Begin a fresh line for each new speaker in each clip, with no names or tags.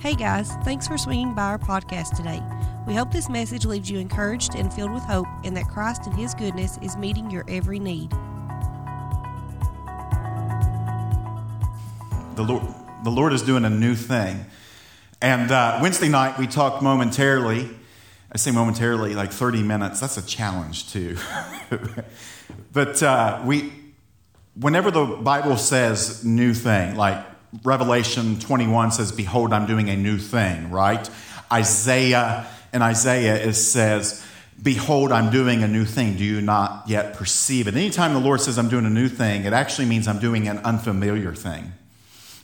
Hey guys, thanks for swinging by our podcast today. We hope this message leaves you encouraged and filled with hope, and that Christ and His goodness is meeting your every need.
The Lord, the Lord is doing a new thing. And uh, Wednesday night, we talked momentarily. I say momentarily, like 30 minutes. That's a challenge, too. but uh, we, whenever the Bible says new thing, like Revelation 21 says, Behold, I'm doing a new thing, right? Isaiah and Isaiah it says, Behold, I'm doing a new thing. Do you not yet perceive it? Anytime the Lord says, I'm doing a new thing, it actually means I'm doing an unfamiliar thing.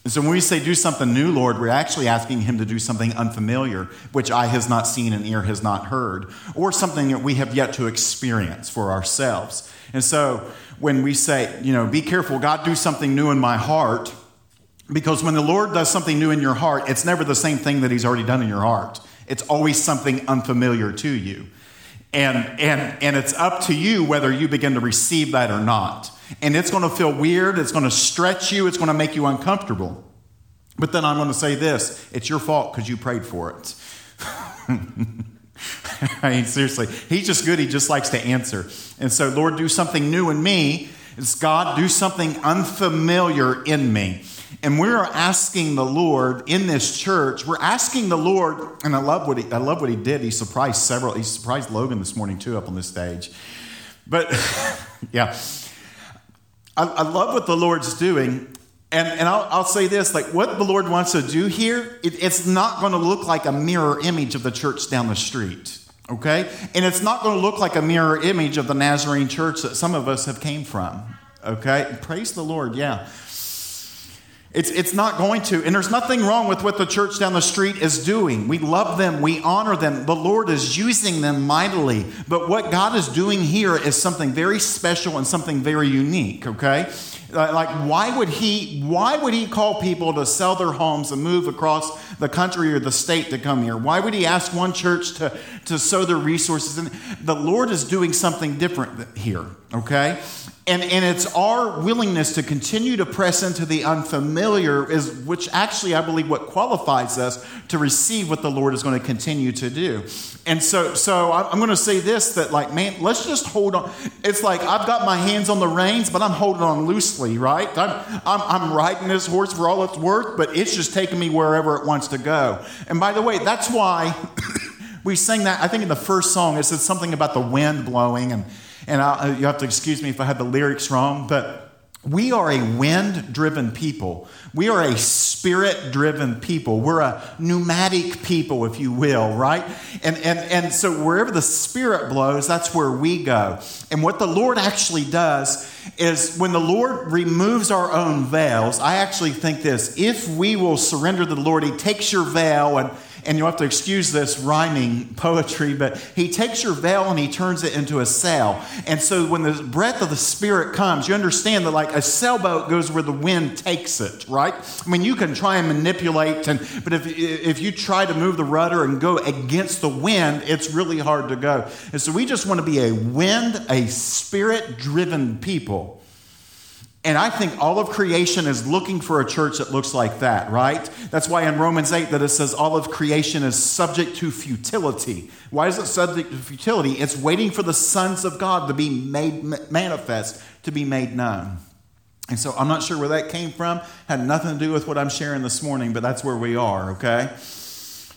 And so when we say do something new, Lord, we're actually asking Him to do something unfamiliar, which eye has not seen and ear has not heard, or something that we have yet to experience for ourselves. And so when we say, you know, be careful, God, do something new in my heart, because when the Lord does something new in your heart, it's never the same thing that He's already done in your heart. It's always something unfamiliar to you. And, and, and it's up to you whether you begin to receive that or not. And it's going to feel weird, it's going to stretch you, it's going to make you uncomfortable. But then I'm going to say this it's your fault because you prayed for it. I mean, seriously, he's just good. He just likes to answer. And so, Lord, do something new in me. It's God, do something unfamiliar in me. And we're asking the Lord in this church, we're asking the Lord, and I love what he, I love what he did. He surprised several, he surprised Logan this morning too up on this stage. But yeah, I, I, love what the Lord's doing. And, and I'll, I'll, say this like what the Lord wants to do here, it, it's not going to look like a mirror image of the church down the street. Okay? And it's not going to look like a mirror image of the Nazarene church that some of us have came from. Okay? Praise the Lord, yeah. It's, it's not going to. And there's nothing wrong with what the church down the street is doing. We love them, we honor them. The Lord is using them mightily. But what God is doing here is something very special and something very unique, okay? Uh, like why would he why would he call people to sell their homes and move across the country or the state to come here? Why would he ask one church to, to sow their resources? And the Lord is doing something different here, okay? And, and it's our willingness to continue to press into the unfamiliar, is, which actually I believe what qualifies us to receive what the Lord is going to continue to do. And so, so I'm going to say this that, like, man, let's just hold on. It's like I've got my hands on the reins, but I'm holding on loosely, right? I'm, I'm, I'm riding this horse for all it's worth, but it's just taking me wherever it wants to go. And by the way, that's why we sang that, I think in the first song, it said something about the wind blowing and and I'll, uh, you have to excuse me if I had the lyrics wrong, but we are a wind driven people. We are a spirit driven people. We're a pneumatic people, if you will, right? And, and, and so wherever the spirit blows, that's where we go. And what the Lord actually does is when the Lord removes our own veils, I actually think this if we will surrender to the Lord, He takes your veil and and you'll have to excuse this rhyming poetry, but he takes your veil and he turns it into a sail. And so when the breath of the Spirit comes, you understand that like a sailboat goes where the wind takes it, right? I mean, you can try and manipulate, and but if if you try to move the rudder and go against the wind, it's really hard to go. And so we just want to be a wind, a spirit-driven people. And I think all of creation is looking for a church that looks like that, right? That's why in Romans 8 that it says all of creation is subject to futility. Why is it subject to futility? It's waiting for the sons of God to be made manifest, to be made known. And so I'm not sure where that came from. Had nothing to do with what I'm sharing this morning, but that's where we are, okay?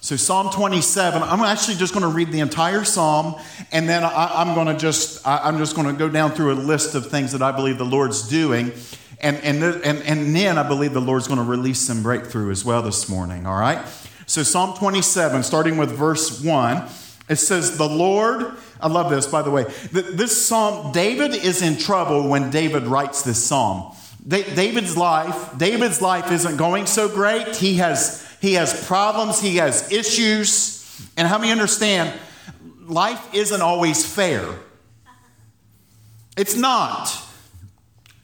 So, Psalm 27, I'm actually just going to read the entire psalm, and then I, am going to just, I, I'm just going to go down through a list of things that I believe the Lord's doing. And, and, and, and then I believe the Lord's going to release some breakthrough as well this morning, all right? So, Psalm 27, starting with verse 1, it says, The Lord, I love this, by the way. This psalm, David is in trouble when David writes this psalm. David's life, David's life isn't going so great. He has he has problems, he has issues. And how many understand life isn't always fair? It's not.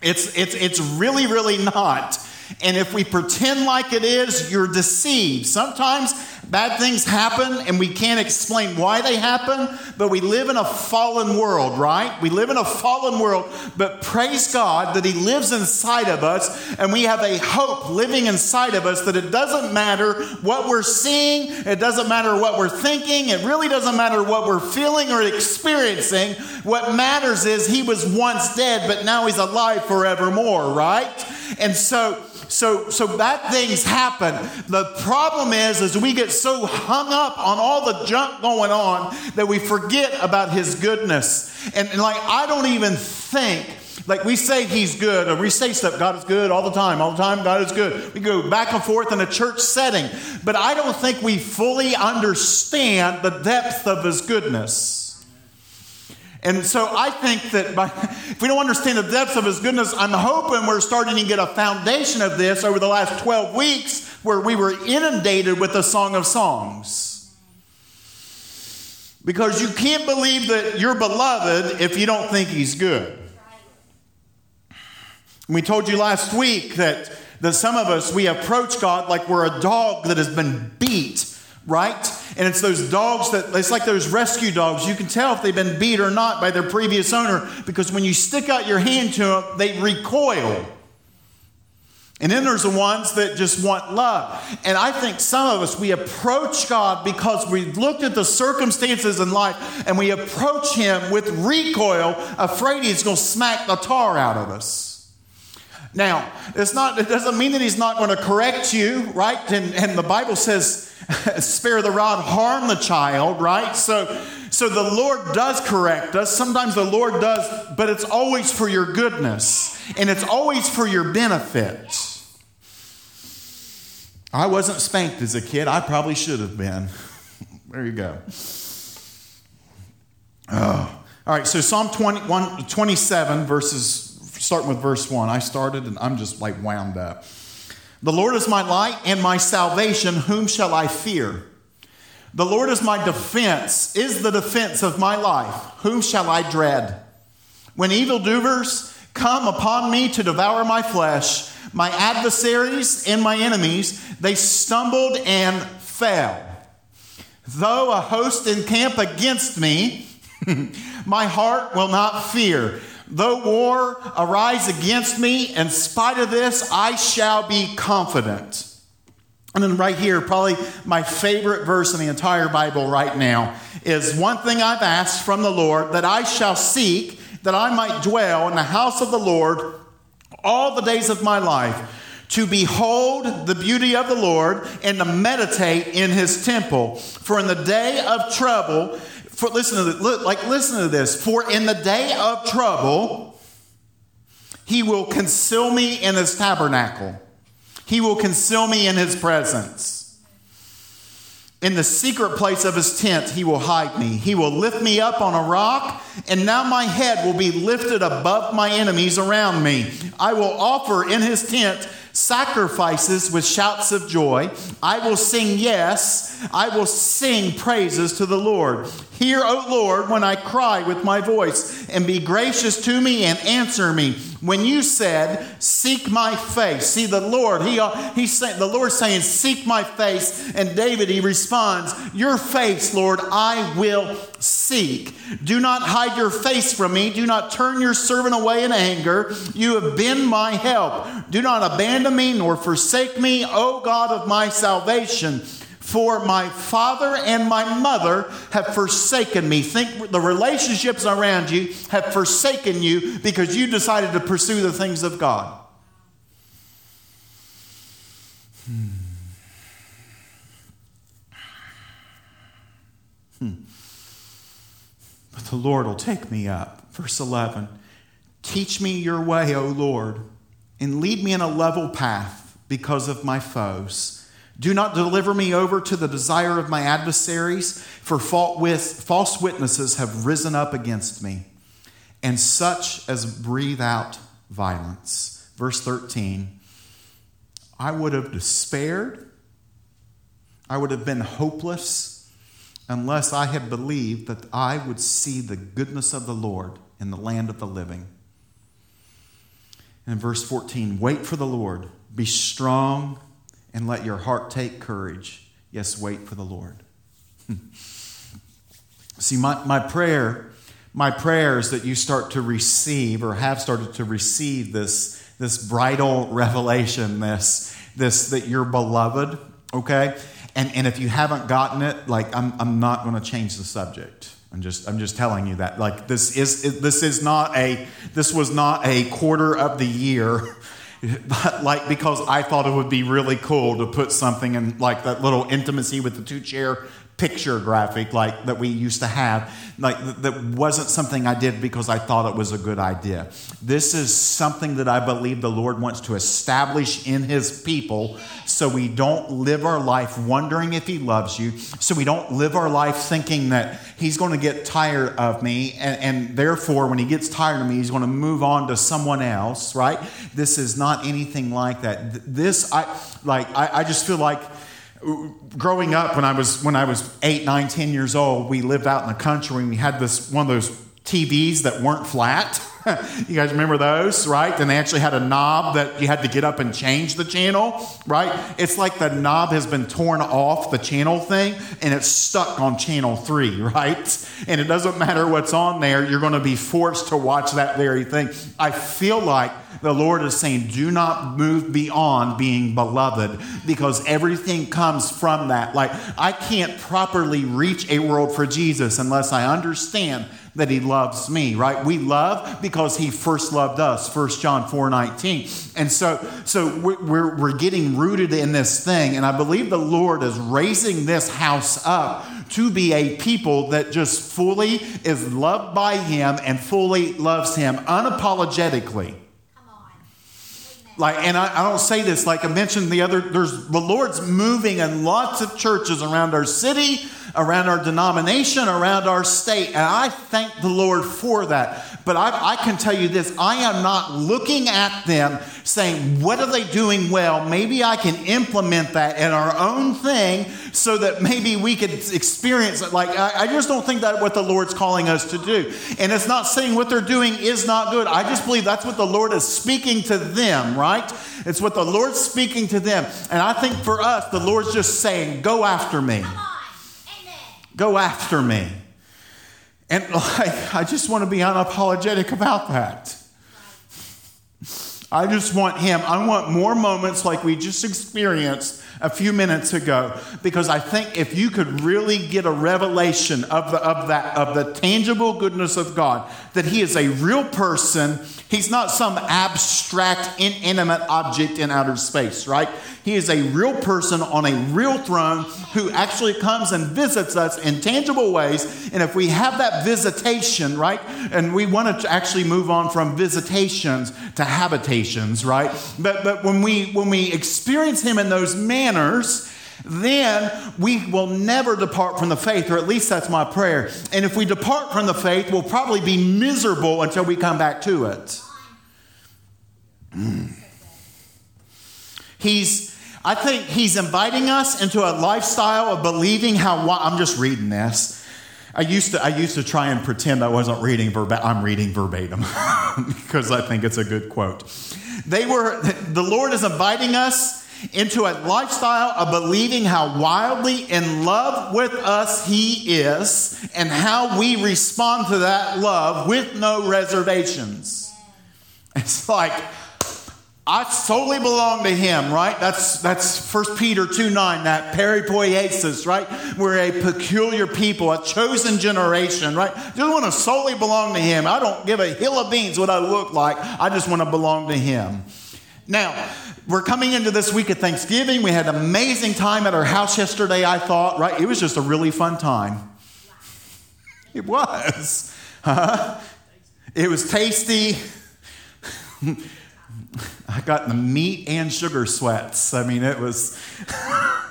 It's, it's, it's really, really not. And if we pretend like it is, you're deceived. Sometimes bad things happen and we can't explain why they happen, but we live in a fallen world, right? We live in a fallen world, but praise God that He lives inside of us and we have a hope living inside of us that it doesn't matter what we're seeing, it doesn't matter what we're thinking, it really doesn't matter what we're feeling or experiencing. What matters is He was once dead, but now He's alive forevermore, right? And so, so, so bad things happen. The problem is, is we get so hung up on all the junk going on that we forget about His goodness. And, and like, I don't even think like we say he's good, or we say stuff, God is good all the time, all the time, God is good. We go back and forth in a church setting. But I don't think we fully understand the depth of his goodness. And so I think that by, if we don't understand the depths of His goodness, I'm hoping we're starting to get a foundation of this over the last 12 weeks where we were inundated with the Song of Songs. Because you can't believe that you're beloved if you don't think He's good. We told you last week that, that some of us, we approach God like we're a dog that has been beat right? And it's those dogs that, it's like those rescue dogs. You can tell if they've been beat or not by their previous owner because when you stick out your hand to them, they recoil. And then there's the ones that just want love. And I think some of us, we approach God because we've looked at the circumstances in life and we approach Him with recoil, afraid He's going to smack the tar out of us. Now, it's not, it doesn't mean that He's not going to correct you, right? And, and the Bible says, spare the rod, harm the child, right? So, so the Lord does correct us. Sometimes the Lord does, but it's always for your goodness and it's always for your benefit. I wasn't spanked as a kid. I probably should have been. there you go. Oh. All right, so Psalm 21, 27, verses, starting with verse 1. I started and I'm just like wound up. The Lord is my light and my salvation. Whom shall I fear? The Lord is my defense, is the defense of my life. Whom shall I dread? When evildoers come upon me to devour my flesh, my adversaries and my enemies, they stumbled and fell. Though a host encamp against me, my heart will not fear. Though war arise against me, in spite of this, I shall be confident. And then, right here, probably my favorite verse in the entire Bible right now is one thing I've asked from the Lord that I shall seek, that I might dwell in the house of the Lord all the days of my life to behold the beauty of the Lord and to meditate in his temple. For in the day of trouble, for listen to this, look, like listen to this. For in the day of trouble, he will conceal me in his tabernacle. He will conceal me in his presence. In the secret place of his tent, he will hide me. He will lift me up on a rock, and now my head will be lifted above my enemies around me. I will offer in his tent sacrifices with shouts of joy. I will sing, yes, I will sing praises to the Lord. Hear, O Lord, when I cry with my voice, and be gracious to me and answer me. When you said, "Seek my face," see the Lord. He uh, he saying the Lord saying, "Seek my face," and David he responds, "Your face, Lord, I will seek. Do not hide your face from me. Do not turn your servant away in anger. You have been my help. Do not abandon me nor forsake me, O God of my salvation." For my father and my mother have forsaken me. Think the relationships around you have forsaken you because you decided to pursue the things of God. Hmm. Hmm. But the Lord will take me up. Verse 11 Teach me your way, O Lord, and lead me in a level path because of my foes. Do not deliver me over to the desire of my adversaries, for false witnesses have risen up against me, and such as breathe out violence. Verse 13 I would have despaired, I would have been hopeless, unless I had believed that I would see the goodness of the Lord in the land of the living. And in verse 14, wait for the Lord. Be strong and let your heart take courage. Yes, wait for the Lord. See, my, my prayer, my prayer is that you start to receive or have started to receive this, this bridal revelation, this, this that you're beloved, okay? And, and if you haven't gotten it, like I'm, I'm not going to change the subject. I'm just, I'm just telling you that. Like this is, this is not a, this was not a quarter of the year like because I thought it would be really cool to put something in like that little intimacy with the two chair picture graphic like that we used to have like that wasn't something i did because i thought it was a good idea. This is something that i believe the lord wants to establish in his people so we don't live our life wondering if he loves you so we don't live our life thinking that he's going to get tired of me and, and therefore when he gets tired of me he's going to move on to someone else right? This is not anything like that. This i like i, I just feel like growing up when I was when I was eight, nine, ten years old, we lived out in the country and we had this one of those TVs that weren't flat. you guys remember those, right? And they actually had a knob that you had to get up and change the channel, right? It's like the knob has been torn off the channel thing and it's stuck on channel three, right? And it doesn't matter what's on there, you're going to be forced to watch that very thing. I feel like the Lord is saying, do not move beyond being beloved because everything comes from that. Like, I can't properly reach a world for Jesus unless I understand that he loves me, right? We love because he first loved us, 1 John 4 19. And so, so we're, we're getting rooted in this thing. And I believe the Lord is raising this house up to be a people that just fully is loved by him and fully loves him unapologetically like and I, I, don't say this like i mentioned the other there's the lord's moving in lots of churches around our city around our denomination around our state and i thank the lord for that but I, I can tell you this I am not looking at them saying, What are they doing well? Maybe I can implement that in our own thing so that maybe we could experience it. Like, I, I just don't think that's what the Lord's calling us to do. And it's not saying what they're doing is not good. I just believe that's what the Lord is speaking to them, right? It's what the Lord's speaking to them. And I think for us, the Lord's just saying, Go after me. Go after me. And like, I just want to be unapologetic about that. I just want Him. I want more moments like we just experienced a few minutes ago because I think if you could really get a revelation of the of that of the tangible goodness of God that he is a real person he's not some abstract inanimate object in outer space right he is a real person on a real throne who actually comes and visits us in tangible ways. And if we have that visitation, right, and we want to actually move on from visitations to habitations, right? But, but when, we, when we experience Him in those manners, then we will never depart from the faith, or at least that's my prayer. And if we depart from the faith, we'll probably be miserable until we come back to it. Mm. He's I think he's inviting us into a lifestyle of believing how I'm just reading this. I used to I used to try and pretend I wasn't reading verbatim. I'm reading verbatim because I think it's a good quote. They were the Lord is inviting us into a lifestyle of believing how wildly in love with us He is and how we respond to that love with no reservations. It's like I solely belong to him, right? That's that's 1 Peter 2 9, that peripoiesis, right? We're a peculiar people, a chosen generation, right? Just want to solely belong to him. I don't give a hill of beans what I look like. I just want to belong to him. Now, we're coming into this week of Thanksgiving. We had an amazing time at our house yesterday, I thought, right? It was just a really fun time. It was. Huh? It was tasty. I got the meat and sugar sweats. I mean, it was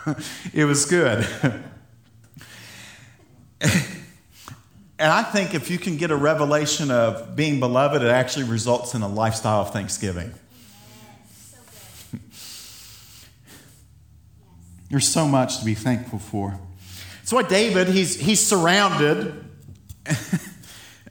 it was good. and I think if you can get a revelation of being beloved, it actually results in a lifestyle of thanksgiving. There's so much to be thankful for. So, what David, he's, he's surrounded.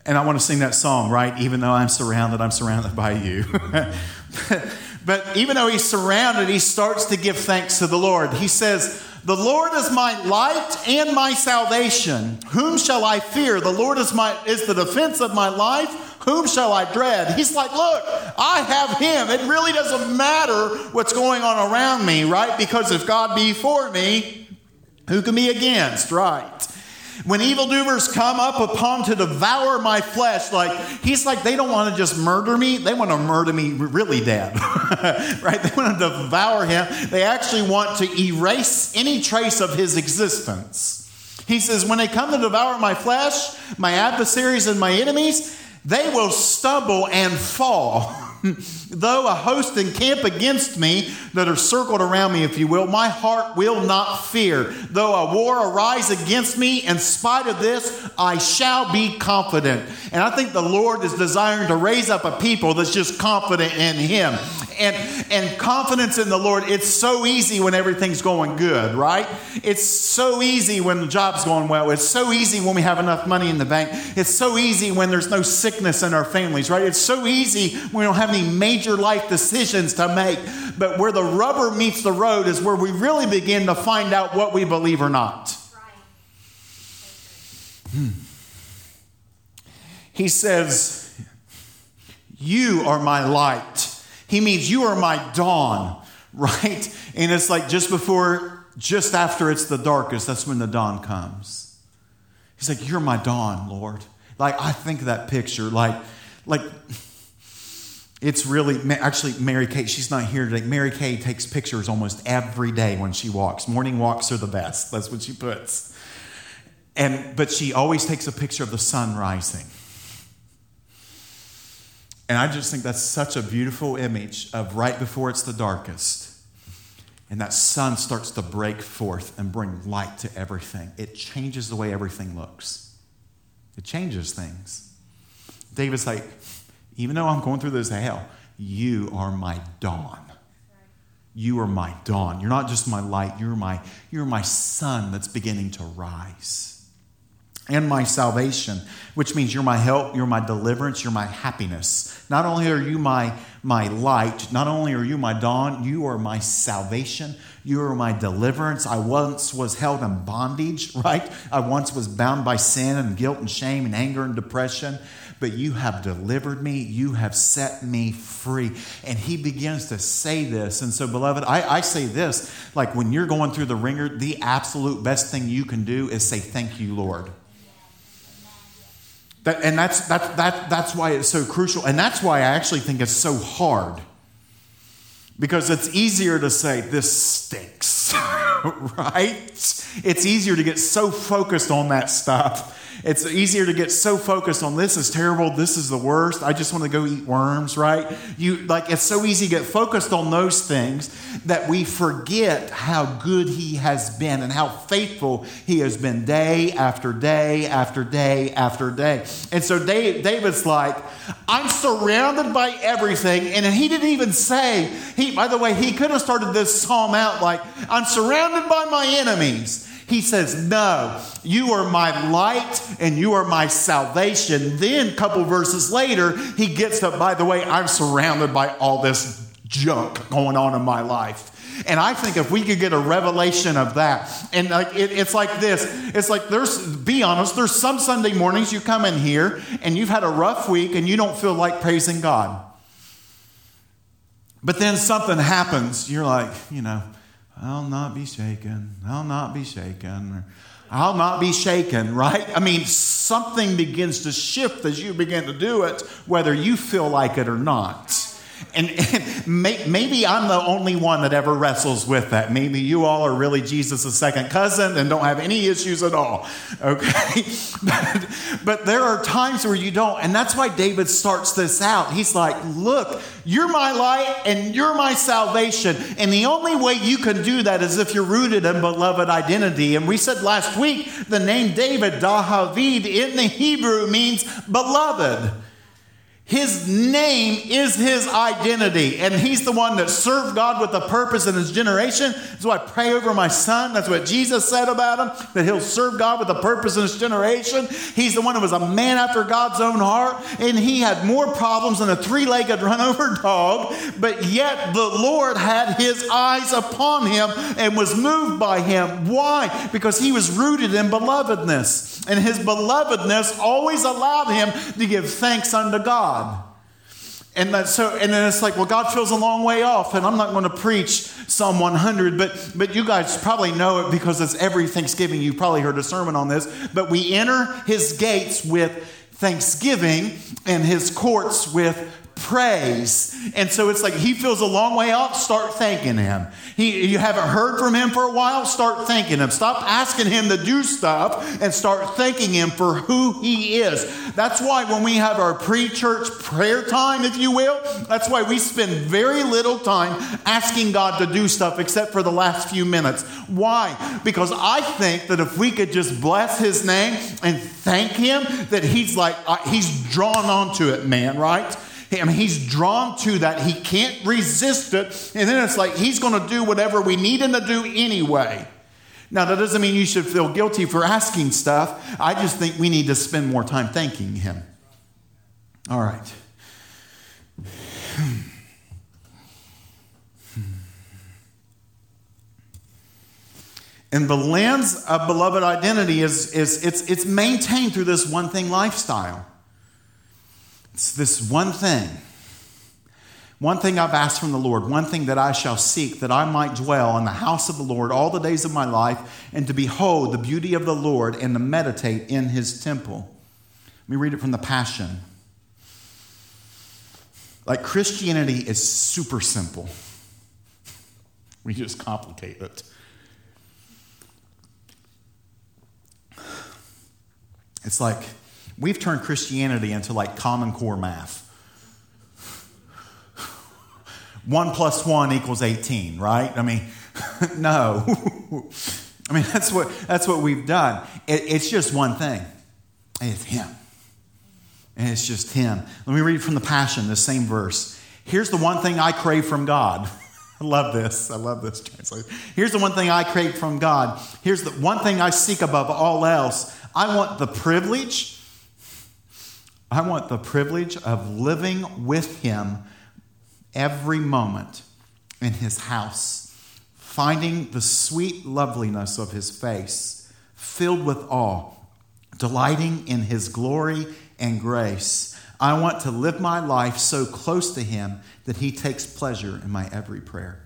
and I want to sing that song, right? Even though I'm surrounded, I'm surrounded by you. but even though he's surrounded, he starts to give thanks to the Lord. He says, The Lord is my light and my salvation. Whom shall I fear? The Lord is, my, is the defense of my life. Whom shall I dread? He's like, Look, I have him. It really doesn't matter what's going on around me, right? Because if God be for me, who can be against, right? When evildoers come up upon to devour my flesh, like he's like, they don't want to just murder me, they want to murder me really dead. right? They want to devour him. They actually want to erase any trace of his existence. He says, When they come to devour my flesh, my adversaries and my enemies, they will stumble and fall. Though a host encamp against me that are circled around me, if you will, my heart will not fear. Though a war arise against me, in spite of this, I shall be confident. And I think the Lord is desiring to raise up a people that's just confident in Him. And, and confidence in the Lord, it's so easy when everything's going good, right? It's so easy when the job's going well. It's so easy when we have enough money in the bank. It's so easy when there's no sickness in our families, right? It's so easy when we don't have any major life decisions to make. But where the rubber meets the road is where we really begin to find out what we believe or not. Hmm. He says, You are my light. He means you are my dawn, right? And it's like just before, just after it's the darkest, that's when the dawn comes. He's like, You're my dawn, Lord. Like, I think that picture, like, like, it's really actually Mary Kay. She's not here today. Mary Kay takes pictures almost every day when she walks. Morning walks are the best. That's what she puts. And but she always takes a picture of the sun rising. And I just think that's such a beautiful image of right before it's the darkest. And that sun starts to break forth and bring light to everything. It changes the way everything looks, it changes things. David's like, even though I'm going through this hell, you are my dawn. You are my dawn. You're not just my light, you're my, you're my sun that's beginning to rise and my salvation, which means you're my help, you're my deliverance, you're my happiness. Not only are you my, my light, not only are you my dawn, you are my salvation, you are my deliverance. I once was held in bondage, right? I once was bound by sin and guilt and shame and anger and depression, but you have delivered me, you have set me free. And he begins to say this. And so, beloved, I, I say this like when you're going through the wringer, the absolute best thing you can do is say, Thank you, Lord. That, and that's, that, that, that's why it's so crucial. And that's why I actually think it's so hard. Because it's easier to say, this stinks, right? It's easier to get so focused on that stuff it's easier to get so focused on this is terrible, this is the worst. I just want to go eat worms, right? You like it's so easy to get focused on those things that we forget how good he has been and how faithful he has been day after day after day after day. And so David's like, I'm surrounded by everything. And he didn't even say, he by the way, he could have started this psalm out like, I'm surrounded by my enemies. He says, No, you are my light and you are my salvation. Then, a couple verses later, he gets up, by the way, I'm surrounded by all this junk going on in my life. And I think if we could get a revelation of that, and like it, it's like this, it's like there's, be honest, there's some Sunday mornings you come in here and you've had a rough week and you don't feel like praising God. But then something happens, you're like, you know, I'll not be shaken. I'll not be shaken. I'll not be shaken, right? I mean, something begins to shift as you begin to do it, whether you feel like it or not. And, and may, maybe I'm the only one that ever wrestles with that. Maybe you all are really Jesus' second cousin and don't have any issues at all. Okay? but, but there are times where you don't. And that's why David starts this out. He's like, Look, you're my light and you're my salvation. And the only way you can do that is if you're rooted in beloved identity. And we said last week the name David, Dahavid, in the Hebrew means beloved. His name is his identity, and he's the one that served God with a purpose in his generation. That's why I pray over my son. That's what Jesus said about him, that he'll serve God with a purpose in his generation. He's the one who was a man after God's own heart, and he had more problems than a three legged run over dog, but yet the Lord had his eyes upon him and was moved by him. Why? Because he was rooted in belovedness, and his belovedness always allowed him to give thanks unto God. And that, so, and then it's like, well, God feels a long way off, and I'm not going to preach Psalm 100, but but you guys probably know it because it's every Thanksgiving. You probably heard a sermon on this. But we enter His gates with thanksgiving and His courts with praise. And so it's like he feels a long way off, start thanking him. He, you haven't heard from him for a while, start thanking him. Stop asking him to do stuff and start thanking him for who he is. That's why when we have our pre church prayer time, if you will, that's why we spend very little time asking God to do stuff except for the last few minutes. Why? Because I think that if we could just bless his name and thank him, that he's like, uh, he's drawn onto it, man, right? I mean, he's drawn to that. He can't resist it. And then it's like he's going to do whatever we need him to do anyway. Now, that doesn't mean you should feel guilty for asking stuff. I just think we need to spend more time thanking him. All right. And the lens of beloved identity is, is it's, it's maintained through this one thing lifestyle. It's this one thing. One thing I've asked from the Lord, one thing that I shall seek, that I might dwell in the house of the Lord all the days of my life, and to behold the beauty of the Lord and to meditate in his temple. Let me read it from the Passion. Like Christianity is super simple, we just complicate it. It's like We've turned Christianity into like Common Core math. One plus one equals 18, right? I mean, no. I mean, that's what, that's what we've done. It, it's just one thing it's Him. And it's just Him. Let me read from the Passion, the same verse. Here's the one thing I crave from God. I love this. I love this translation. Here's the one thing I crave from God. Here's the one thing I seek above all else. I want the privilege I want the privilege of living with Him every moment in His house, finding the sweet loveliness of His face, filled with awe, delighting in His glory and grace. I want to live my life so close to Him that He takes pleasure in my every prayer.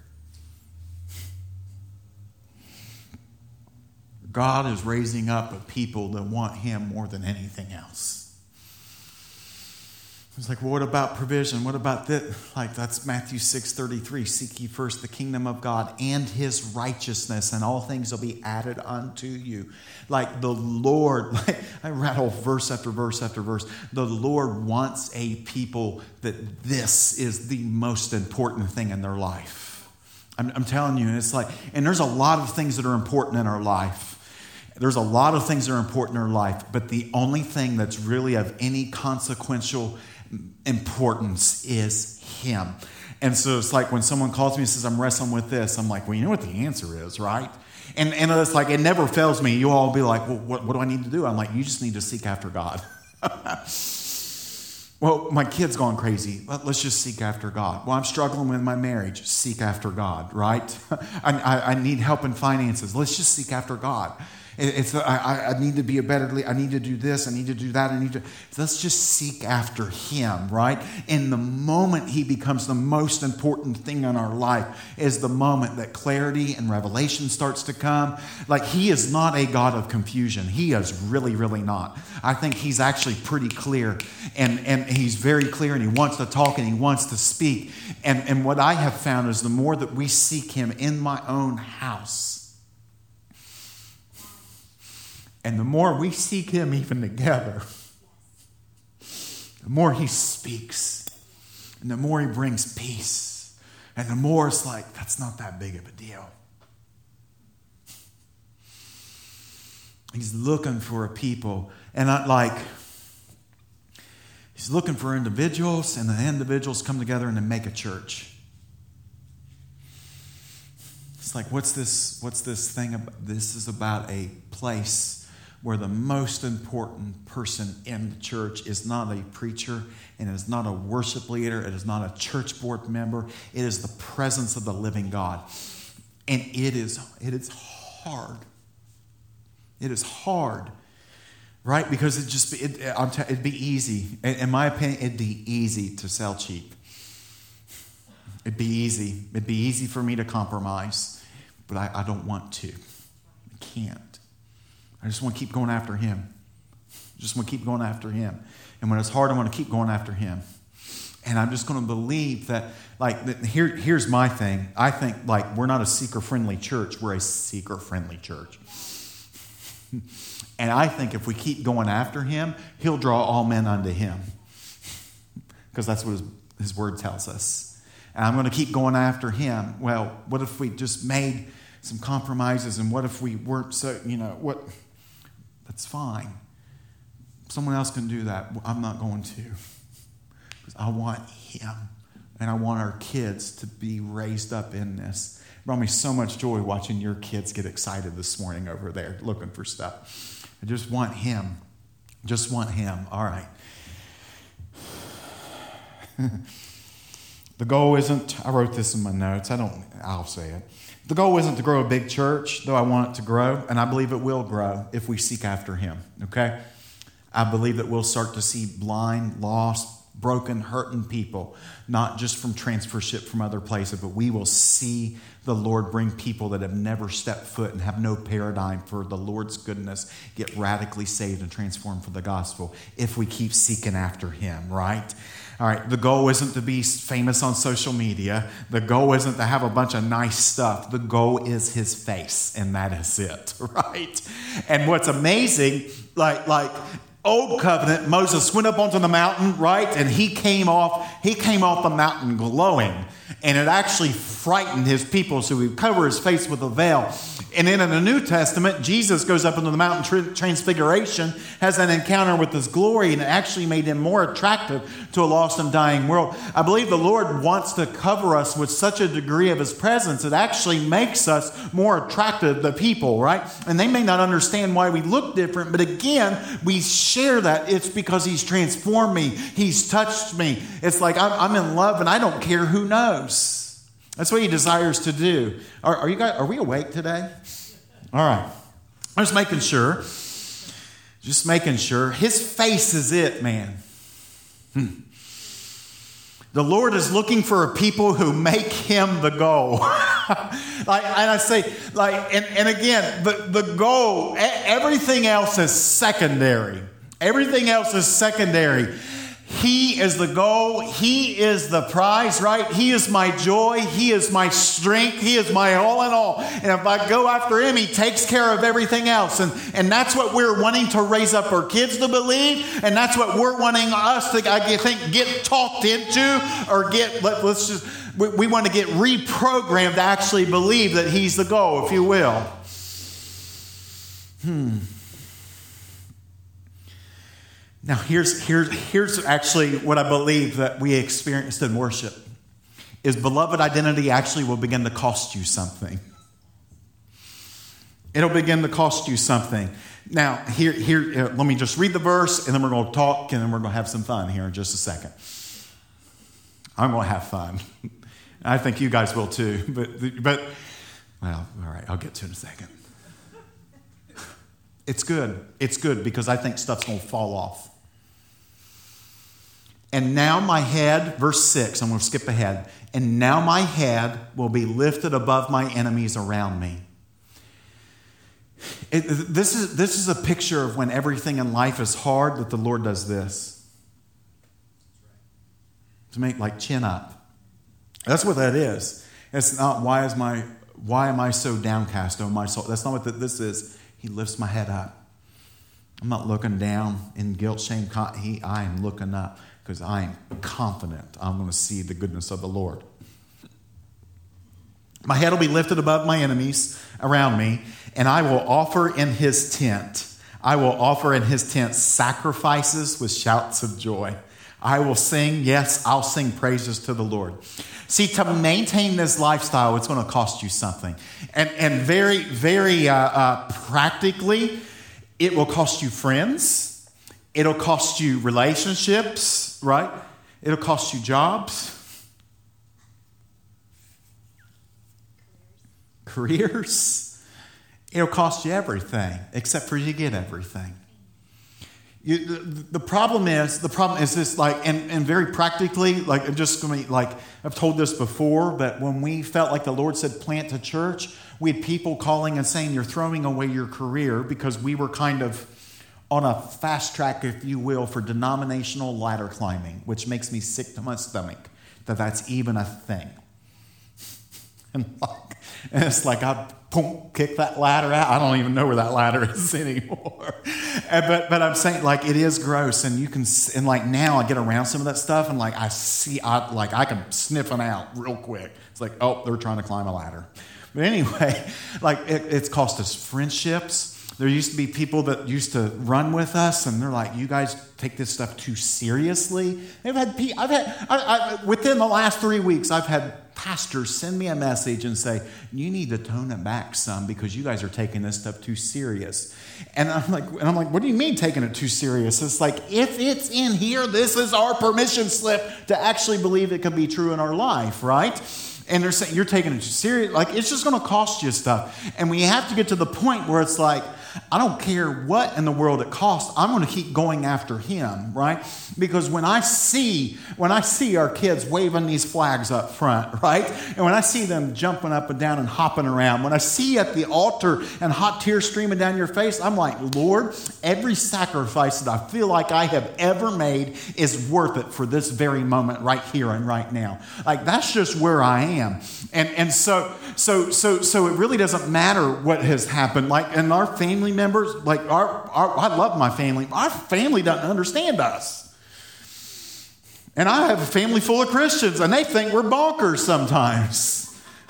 God is raising up a people that want Him more than anything else. It's like, well, what about provision? What about that? Like, that's Matthew 6 33. Seek ye first the kingdom of God and his righteousness, and all things will be added unto you. Like, the Lord, like, I rattle verse after verse after verse. The Lord wants a people that this is the most important thing in their life. I'm, I'm telling you, it's like, and there's a lot of things that are important in our life. There's a lot of things that are important in our life, but the only thing that's really of any consequential importance is Him. And so it's like when someone calls me and says, I'm wrestling with this, I'm like, well, you know what the answer is, right? And, and it's like, it never fails me. You all be like, well, what, what do I need to do? I'm like, you just need to seek after God. well, my kid's gone crazy. Let's just seek after God. Well, I'm struggling with my marriage. Seek after God, right? I, I, I need help in finances. Let's just seek after God. It's I, I need to be a better leader. I need to do this. I need to do that. I need to. Let's just seek after Him, right? And the moment He becomes the most important thing in our life is the moment that clarity and revelation starts to come. Like He is not a God of confusion. He is really, really not. I think He's actually pretty clear, and and He's very clear, and He wants to talk and He wants to speak. And and what I have found is the more that we seek Him in my own house and the more we seek Him even together, the more He speaks, and the more He brings peace, and the more it's like, that's not that big of a deal. He's looking for a people, and not like, He's looking for individuals, and the individuals come together and they make a church. It's like, what's this? What's this thing? About? This is about a place where the most important person in the church is not a preacher and is not a worship leader, it is not a church board member, it is the presence of the living God. And it is it is hard. It is hard right? Because it just it, t- it'd be easy. In my opinion, it'd be easy to sell cheap. It'd be easy. It'd be easy for me to compromise, but I, I don't want to. I can't. I just want to keep going after Him. I just want to keep going after Him. And when it's hard, I want to keep going after Him. And I'm just going to believe that, like, here, here's my thing. I think, like, we're not a seeker friendly church, we're a seeker friendly church. And I think if we keep going after him, he'll draw all men unto him. Because that's what his, his word tells us. And I'm going to keep going after him. Well, what if we just made some compromises and what if we weren't so, you know, what? That's fine. Someone else can do that. I'm not going to. Because I want him. And I want our kids to be raised up in this. It brought me so much joy watching your kids get excited this morning over there looking for stuff. I just want Him. Just want Him. All right. the goal isn't, I wrote this in my notes. I don't, I'll say it. The goal isn't to grow a big church, though I want it to grow, and I believe it will grow if we seek after Him, okay? I believe that we'll start to see blind, lost, broken, hurting people, not just from transfership from other places, but we will see the Lord bring people that have never stepped foot and have no paradigm for the Lord's goodness get radically saved and transformed for the gospel if we keep seeking after Him, right? All right, the goal isn't to be famous on social media. The goal isn't to have a bunch of nice stuff. The goal is his face, and that is it, right? And what's amazing, like, like old covenant, Moses went up onto the mountain, right? And he came off, he came off the mountain glowing. And it actually frightened his people, so he covered his face with a veil. And then in the New Testament, Jesus goes up into the mountain transfiguration, has an encounter with his glory, and it actually made him more attractive to a lost and dying world. I believe the Lord wants to cover us with such a degree of his presence, it actually makes us more attractive to people, right? And they may not understand why we look different, but again, we share that. It's because he's transformed me, he's touched me. It's like I'm, I'm in love and I don't care who knows. That's what he desires to do. Are, are, you guys, are we awake today? All right. I'm just making sure. Just making sure. His face is it, man. Hmm. The Lord is looking for a people who make him the goal. like, and I say, like, and, and again, the, the goal, everything else is secondary. Everything else is secondary. He is the goal. He is the prize, right? He is my joy. He is my strength. He is my all in all. And if I go after Him, He takes care of everything else. And, and that's what we're wanting to raise up our kids to believe. And that's what we're wanting us to, I think, get talked into or get, let, us just, we, we want to get reprogrammed to actually believe that He's the goal, if you will. Hmm. Now, here's, here's, here's actually what I believe that we experienced in worship is beloved identity actually will begin to cost you something. It'll begin to cost you something. Now, here, here, uh, let me just read the verse, and then we're going to talk, and then we're going to have some fun here in just a second. I'm going to have fun. I think you guys will too. But, but, well, all right, I'll get to it in a second. It's good. It's good because I think stuff's going to fall off. And now my head, verse 6, I'm going to skip ahead. And now my head will be lifted above my enemies around me. It, this, is, this is a picture of when everything in life is hard that the Lord does this. To make like chin up. That's what that is. It's not why is my why am I so downcast, oh my soul? That's not what this is. He lifts my head up. I'm not looking down in guilt, shame. He, I am looking up because I am confident I'm going to see the goodness of the Lord. My head will be lifted above my enemies around me, and I will offer in his tent. I will offer in his tent sacrifices with shouts of joy. I will sing, yes, I'll sing praises to the Lord. See, to maintain this lifestyle, it's going to cost you something. And, and very, very uh, uh, practically, it will cost you friends, it'll cost you relationships, right? It'll cost you jobs, careers. It'll cost you everything, except for you get everything. You, the, the, problem is the problem is this like and, and very practically like i'm just to like i've told this before but when we felt like the lord said plant a church we had people calling and saying you're throwing away your career because we were kind of on a fast track if you will for denominational ladder climbing which makes me sick to my stomach that that's even a thing and, like, and it's like i boom, kick that ladder out. I don't even know where that ladder is anymore. but but I'm saying like it is gross, and you can and like now I get around some of that stuff, and like I see I like I can sniff them out real quick. It's like oh they're trying to climb a ladder. But anyway, like it, it's cost us friendships. There used to be people that used to run with us, and they're like, "You guys take this stuff too seriously." I've had, I've had, I, I, within the last three weeks, I've had pastors send me a message and say, You need to tone it back some because you guys are taking this stuff too serious. And I'm like, and I'm like, what do you mean taking it too serious? It's like, if it's in here, this is our permission slip to actually believe it could be true in our life, right? And they're saying you're taking it too serious. Like it's just gonna cost you stuff. And we have to get to the point where it's like, I don't care what in the world it costs. I'm going to keep going after him, right? Because when I see when I see our kids waving these flags up front, right? And when I see them jumping up and down and hopping around, when I see at the altar and hot tears streaming down your face, I'm like, "Lord, every sacrifice that I feel like I have ever made is worth it for this very moment right here and right now." Like that's just where I am. And and so so so so it really doesn't matter what has happened. Like in our family family members, like our, our, I love my family. Our family doesn't understand us. And I have a family full of Christians, and they think we're bonkers sometimes.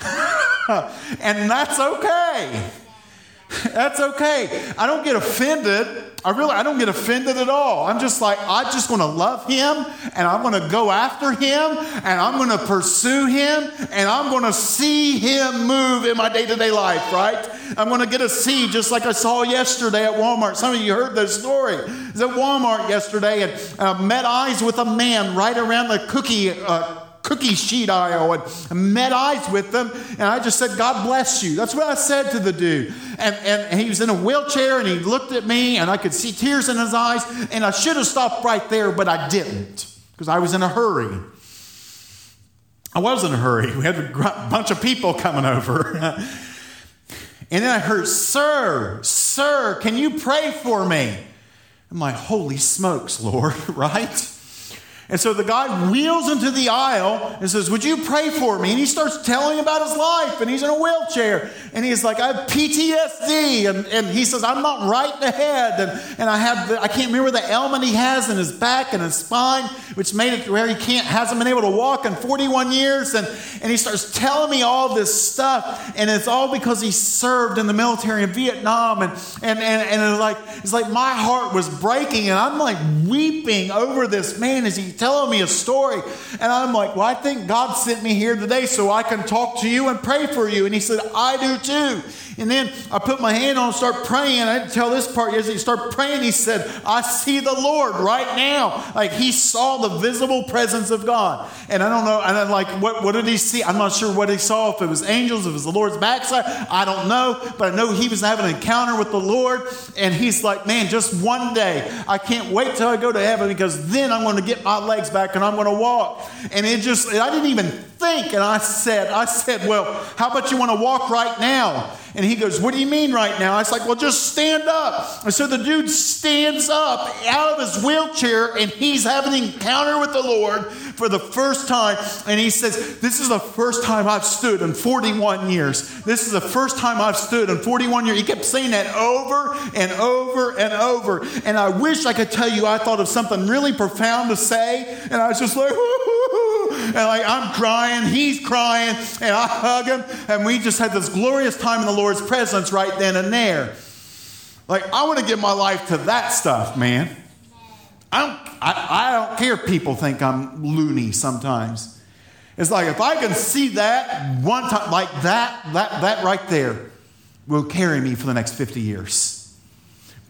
and that's okay. That's okay. I don't get offended I really I don't get offended at all. I'm just like I'm just going to love him and I'm going to go after him and I'm going to pursue him and I'm going to see him move in my day-to-day life, right? I'm going to get a see just like I saw yesterday at Walmart. Some of you heard this story. I was at Walmart yesterday and uh, met eyes with a man right around the cookie uh, cookie sheet aisle and met eyes with them. And I just said, God bless you. That's what I said to the dude. And, and he was in a wheelchair and he looked at me and I could see tears in his eyes. And I should have stopped right there, but I didn't because I was in a hurry. I was in a hurry. We had a bunch of people coming over. and then I heard, Sir, sir, can you pray for me? I'm like, Holy smokes, Lord, right? And so the guy wheels into the aisle and says, Would you pray for me? And he starts telling about his life, and he's in a wheelchair. And he's like, I have PTSD. And, and he says, I'm not right in the head. And, and I have, the, I can't remember the ailment he has in his back and his spine, which made it where he can't, hasn't been able to walk in 41 years. And, and he starts telling me all this stuff. And it's all because he served in the military in Vietnam. And, and, and, and it's, like, it's like my heart was breaking, and I'm like weeping over this man as he telling me a story. And I'm like, well, I think God sent me here today so I can talk to you and pray for you. And he said, I do too. And then I put my hand on and start praying. I didn't tell this part. He started praying. He said, I see the Lord right now. Like he saw the visible presence of God. And I don't know. And I'm like, what, what did he see? I'm not sure what he saw. If it was angels, if it was the Lord's backside, I don't know. But I know he was having an encounter with the Lord. And he's like, man, just one day. I can't wait till I go to heaven because then I'm going to get my legs back and I'm going to walk. And it just, I didn't even think. And I said, I said, well, how about you want to walk right now? And he goes, What do you mean right now? I was like, Well, just stand up. And so the dude stands up out of his wheelchair and he's having an encounter with the Lord for the first time. And he says, This is the first time I've stood in 41 years. This is the first time I've stood in 41 years. He kept saying that over and over and over. And I wish I could tell you I thought of something really profound to say. And I was just like, and like I'm crying, he's crying, and I hug him, and we just had this glorious time in the Lord's presence right then and there. Like, I want to give my life to that stuff, man. I don't, I, I don't care people think I'm loony sometimes. It's like if I can see that one time, like that, that, that right there will carry me for the next 50 years.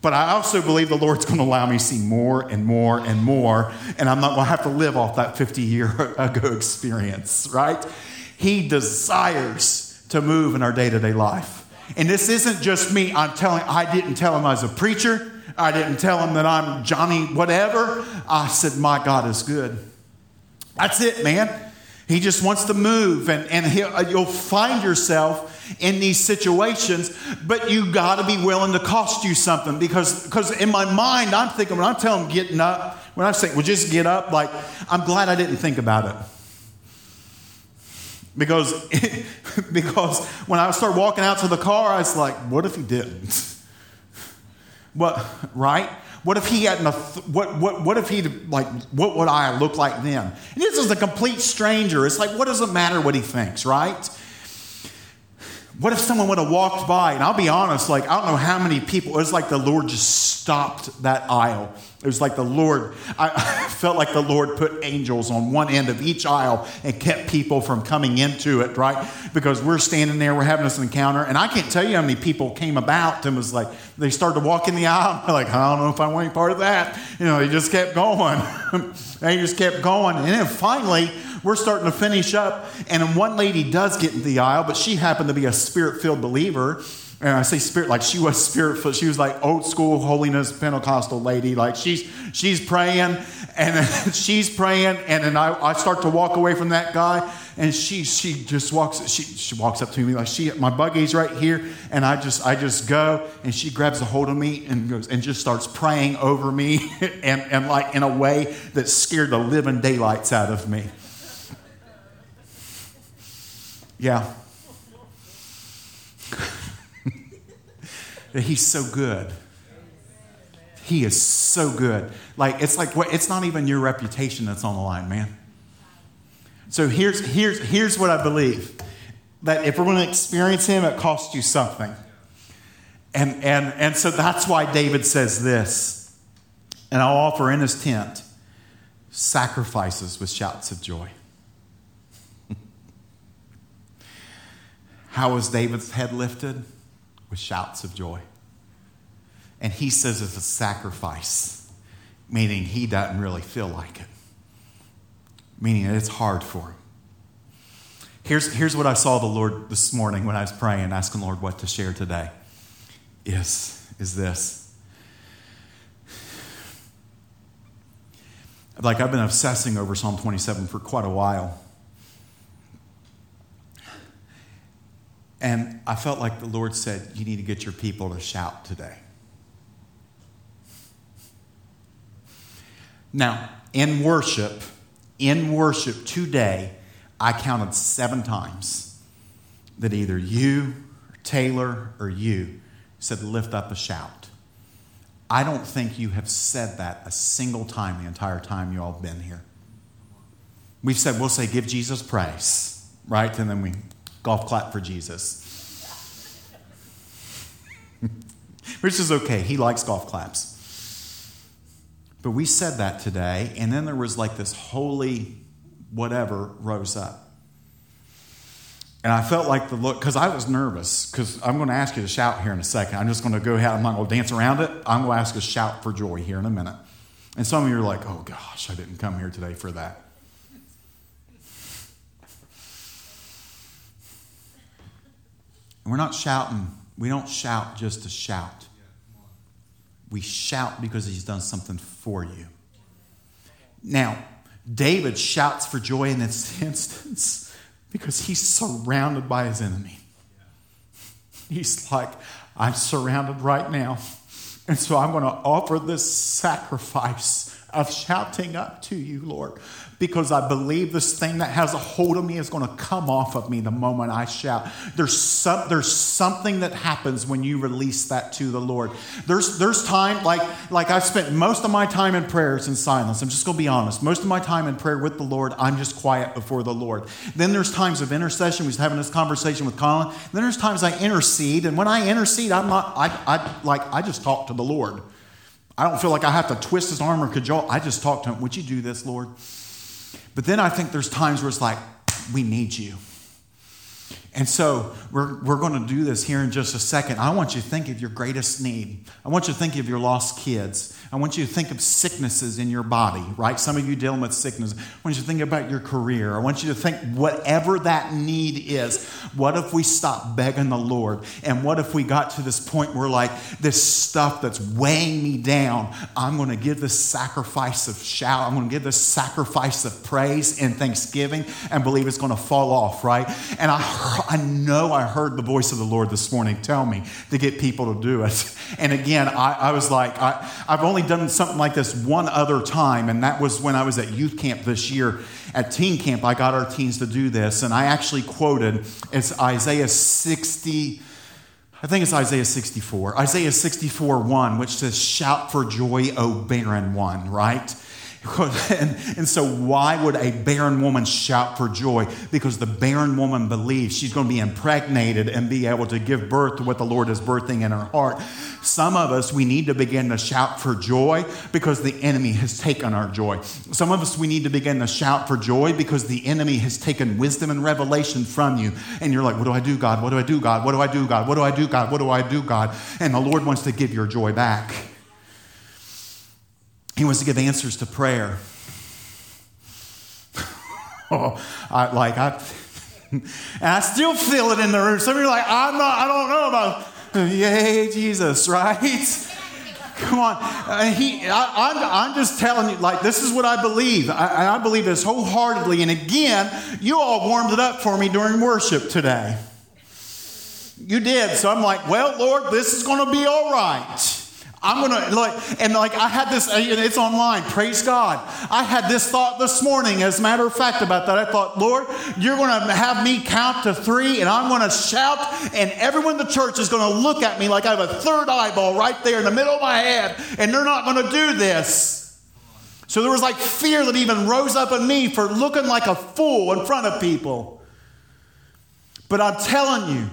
But I also believe the Lord's going to allow me to see more and more and more, and I'm not going to have to live off that 50 year ago experience, right? He desires to move in our day to day life. And this isn't just me. I'm telling, I didn't tell him I was a preacher. I didn't tell him that I'm Johnny whatever. I said, My God is good. That's it, man. He just wants to move, and, and uh, you'll find yourself in these situations, but you got to be willing to cost you something because because in my mind, I'm thinking when I'm telling him getting up, when I say, well, just get up, like, I'm glad I didn't think about it. Because, because when I started walking out to the car, I was like, what if he didn't? What, right? What if he hadn't, what, what, what if he, like, what would I look like then? And this is a complete stranger. It's like, what does it matter what he thinks, right? What if someone would have walked by? And I'll be honest, like, I don't know how many people, it was like the Lord just stopped that aisle. It was like the Lord, I, felt like the Lord put angels on one end of each aisle and kept people from coming into it, right? Because we're standing there, we're having this encounter, and I can't tell you how many people came about and was like, they started to walk in the aisle. Like, I don't know if I want any part of that. You know, they just kept going. they just kept going. And then finally, we're starting to finish up. And one lady does get in the aisle, but she happened to be a spirit filled believer. And I say spirit, like she was spirit filled. She was like old school holiness Pentecostal lady. Like she's she's praying and she's praying. And then I, I start to walk away from that guy. And she she just walks she, she walks up to me like she my buggy's right here. And I just I just go and she grabs a hold of me and goes and just starts praying over me and, and like in a way that scared the living daylights out of me. Yeah. He's so good. He is so good. Like it's like it's not even your reputation that's on the line, man. So here's here's here's what I believe. That if we're going to experience him, it costs you something. And and and so that's why David says this. And I'll offer in his tent sacrifices with shouts of joy. How was David's head lifted? With shouts of joy. And he says it's a sacrifice, meaning he doesn't really feel like it, meaning it's hard for him. Here's, here's what I saw the Lord this morning when I was praying, asking Lord what to share today. Is, is this. Like I've been obsessing over Psalm 27 for quite a while. And I felt like the Lord said, You need to get your people to shout today. Now, in worship, in worship today, I counted seven times that either you, or Taylor, or you said, Lift up a shout. I don't think you have said that a single time the entire time you all have been here. We've said, we'll say, Give Jesus praise, right? And then we golf clap for Jesus. Which is okay. He likes golf claps. But we said that today, and then there was like this holy whatever rose up. And I felt like the look, because I was nervous, because I'm going to ask you to shout here in a second. I'm just going to go ahead, I'm not going to dance around it. I'm going to ask you to shout for joy here in a minute. And some of you are like, oh gosh, I didn't come here today for that. And we're not shouting, we don't shout just to shout. We shout because he's done something for you. Now, David shouts for joy in this instance because he's surrounded by his enemy. He's like, I'm surrounded right now. And so I'm going to offer this sacrifice of shouting up to you, Lord, because I believe this thing that has a hold of me is going to come off of me the moment I shout. There's some, there's something that happens when you release that to the Lord. There's there's time like like I've spent most of my time in prayers in silence. I'm just going to be honest. Most of my time in prayer with the Lord, I'm just quiet before the Lord. Then there's times of intercession. We was having this conversation with Colin. Then there's times I intercede, and when I intercede, I'm not I I like I just talk to the Lord. I don't feel like I have to twist his arm or cajole. I just talk to him, Would you do this, Lord? But then I think there's times where it's like, We need you. And so we're, we're going to do this here in just a second. I want you to think of your greatest need. I want you to think of your lost kids. I want you to think of sicknesses in your body, right? Some of you dealing with sickness. I want you to think about your career. I want you to think whatever that need is. What if we stop begging the Lord? And what if we got to this point where, like, this stuff that's weighing me down, I'm going to give this sacrifice of shout. I'm going to give this sacrifice of praise and thanksgiving and believe it's going to fall off, right? And I, I know I heard the voice of the Lord this morning tell me to get people to do it. And again, I, I was like, I, I've only done something like this one other time, and that was when I was at youth camp this year. At teen camp, I got our teens to do this, and I actually quoted it's Isaiah 60. I think it's Isaiah 64. Isaiah 64 1, which says, Shout for joy, O barren one, right? And, and, so, why would a barren woman shout for joy? Because the barren woman believes she's going to be impregnated and be able to give birth to what the Lord is birthing in her heart. Some of us, we need to begin to shout for joy because the enemy has taken our joy. Some of us, we need to begin to shout for joy because the enemy has taken wisdom and revelation from you. And you're like, What do I do, God? What do I do, God? What do I do, God? What do I do, God? What do I do, God? And the Lord wants to give your joy back. He wants to give answers to prayer. oh, I, like I, and I still feel it in the room. Some of you are like, I'm not, I don't know about, yay, Jesus, right? Come on. Uh, he, I, am just telling you, like, this is what I believe. I, I believe this wholeheartedly. And again, you all warmed it up for me during worship today. You did. So I'm like, well, Lord, this is going to be all right. I'm gonna like, and like I had this, uh, it's online, praise God. I had this thought this morning, as a matter of fact, about that. I thought, Lord, you're gonna have me count to three, and I'm gonna shout, and everyone in the church is gonna look at me like I have a third eyeball right there in the middle of my head, and they're not gonna do this. So there was like fear that even rose up in me for looking like a fool in front of people. But I'm telling you,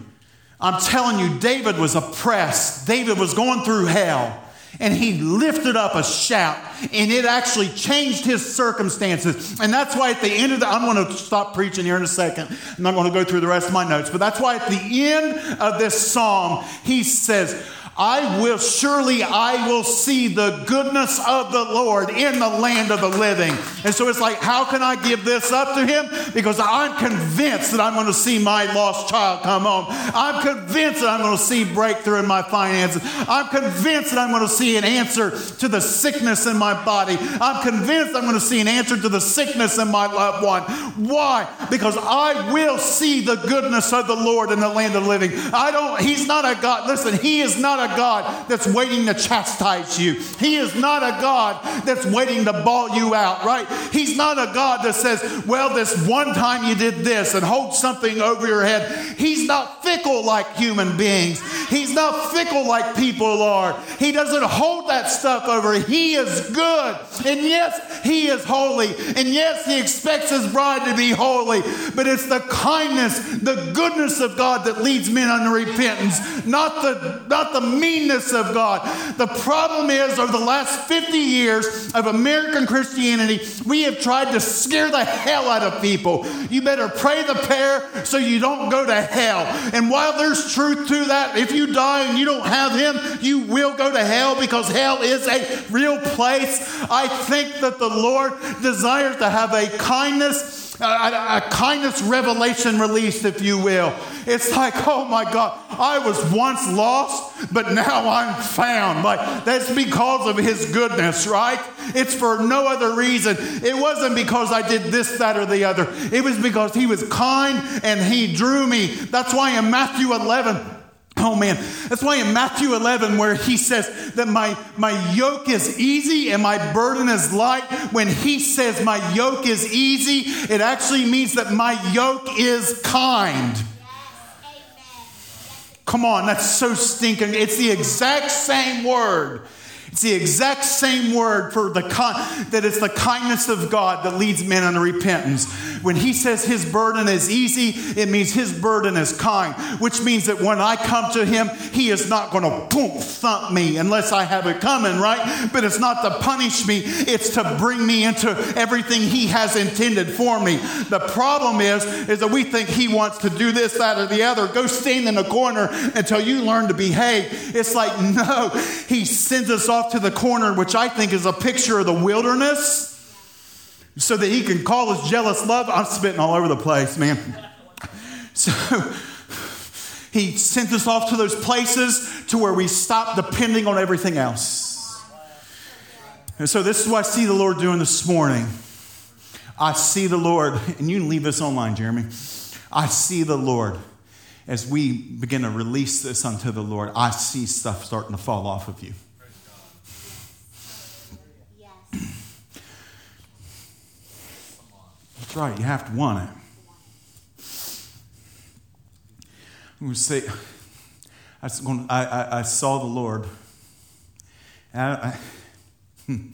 I'm telling you, David was oppressed. David was going through hell. And he lifted up a shout, and it actually changed his circumstances. And that's why at the end of the, I'm going to stop preaching here in a second. I'm not going to go through the rest of my notes, but that's why at the end of this psalm, he says, I will surely I will see the goodness of the Lord in the land of the living. And so it's like, how can I give this up to him? Because I'm convinced that I'm going to see my lost child come home. I'm convinced that I'm going to see breakthrough in my finances. I'm convinced that I'm going to see an answer to the sickness in my body. I'm convinced I'm going to see an answer to the sickness in my loved one. Why? Because I will see the goodness of the Lord in the land of the living. I don't, he's not a God. Listen, he is not a a God that's waiting to chastise you. He is not a God that's waiting to bawl you out, right? He's not a God that says, well, this one time you did this and hold something over your head. He's not fickle like human beings. He's not fickle like people are. He doesn't hold that stuff over. He is good. And yes, he is holy. And yes, he expects his bride to be holy. But it's the kindness, the goodness of God that leads men unto repentance, not the, not the meanness of God. The problem is, over the last 50 years of American Christianity, we have tried to scare the hell out of people. You better pray the prayer so you don't go to hell. And while there's truth to that, if you die and you don't have Him, you will go to hell because hell is a real place. I think that the Lord desires to have a kindness a, a, kindness revelation released, if you will. It's like, oh my God, I was once lost, but now I'm found. Like that's because of His goodness, right? It's for no other reason. It wasn't because I did this, that, or the other. It was because He was kind and He drew me. That's why in Matthew 11, Oh man, that's why in Matthew 11, where he says that my, my yoke is easy and my burden is light, when he says my yoke is easy, it actually means that my yoke is kind. Come on, that's so stinking. It's the exact same word. It's the exact same word for the that it's the kindness of God that leads men unto repentance. When he says his burden is easy, it means his burden is kind, which means that when I come to him, he is not going to boom, thump me unless I have it coming, right? But it's not to punish me, it's to bring me into everything he has intended for me. The problem is, is that we think he wants to do this, that, or the other. Go stand in the corner until you learn to behave. It's like, no, he sends us off to the corner, which I think is a picture of the wilderness so that he can call his jealous love. I'm spitting all over the place, man. So he sent us off to those places to where we stop depending on everything else. And so this is what I see the Lord doing this morning. I see the Lord, and you can leave this online, Jeremy. I see the Lord as we begin to release this unto the Lord. I see stuff starting to fall off of you. Right, you have to want it. I'm going to say, I, going, I, I saw the Lord. I, hmm.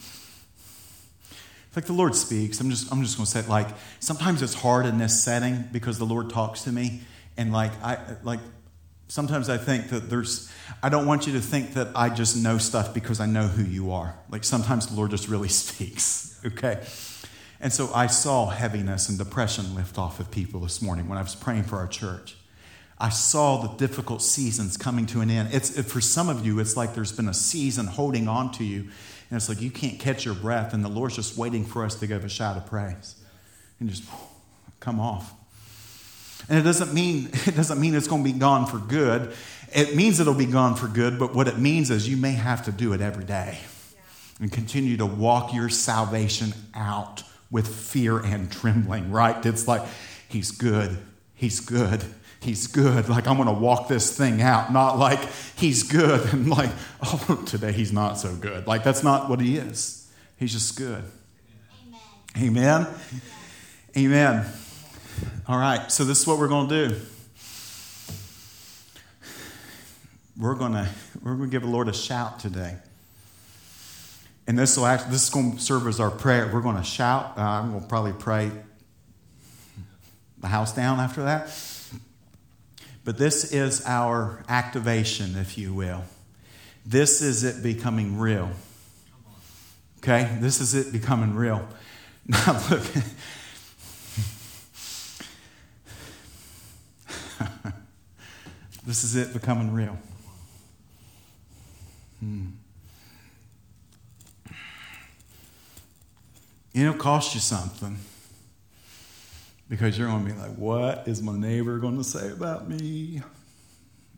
like the Lord speaks. I'm just, I'm just going to say, like, sometimes it's hard in this setting because the Lord talks to me. And, like, I, like, sometimes I think that there's, I don't want you to think that I just know stuff because I know who you are. Like, sometimes the Lord just really speaks, okay? And so I saw heaviness and depression lift off of people this morning when I was praying for our church. I saw the difficult seasons coming to an end. It's, it, for some of you, it's like there's been a season holding on to you, and it's like you can't catch your breath, and the Lord's just waiting for us to give a shout of praise and just come off. And it doesn't mean it doesn't mean it's going to be gone for good. It means it'll be gone for good, but what it means is you may have to do it every day and continue to walk your salvation out with fear and trembling, right? It's like, He's good, He's good, he's good. Like, I'm going to walk this thing out, not like he's good and like, oh, today he's not so good. Like, that's not what he is. He's just good. Amen. Amen. Amen. All right, so this is what we're going to do. We're going to we're going to give the Lord a shout today. And this will actually, this is going to serve as our prayer. We're going to shout. Uh, I'm going to probably pray the house down after that. But this is our activation, if you will. This is it becoming real. Okay? This is it becoming real. Now, look. this is it becoming real. Hmm. It'll cost you something. Because you're going to be like, what is my neighbor going to say about me?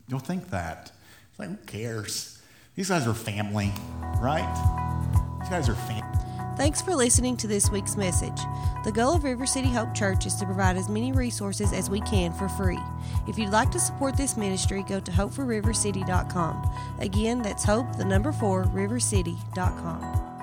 You'll think that. It's like, who cares? These guys are family, right? These guys are family.
Thanks for listening to this week's message. The goal of River City Hope Church is to provide as many resources as we can for free. If you'd like to support this ministry, go to hope4rivercity.com. Again, that's hope, the number four, rivercity.com.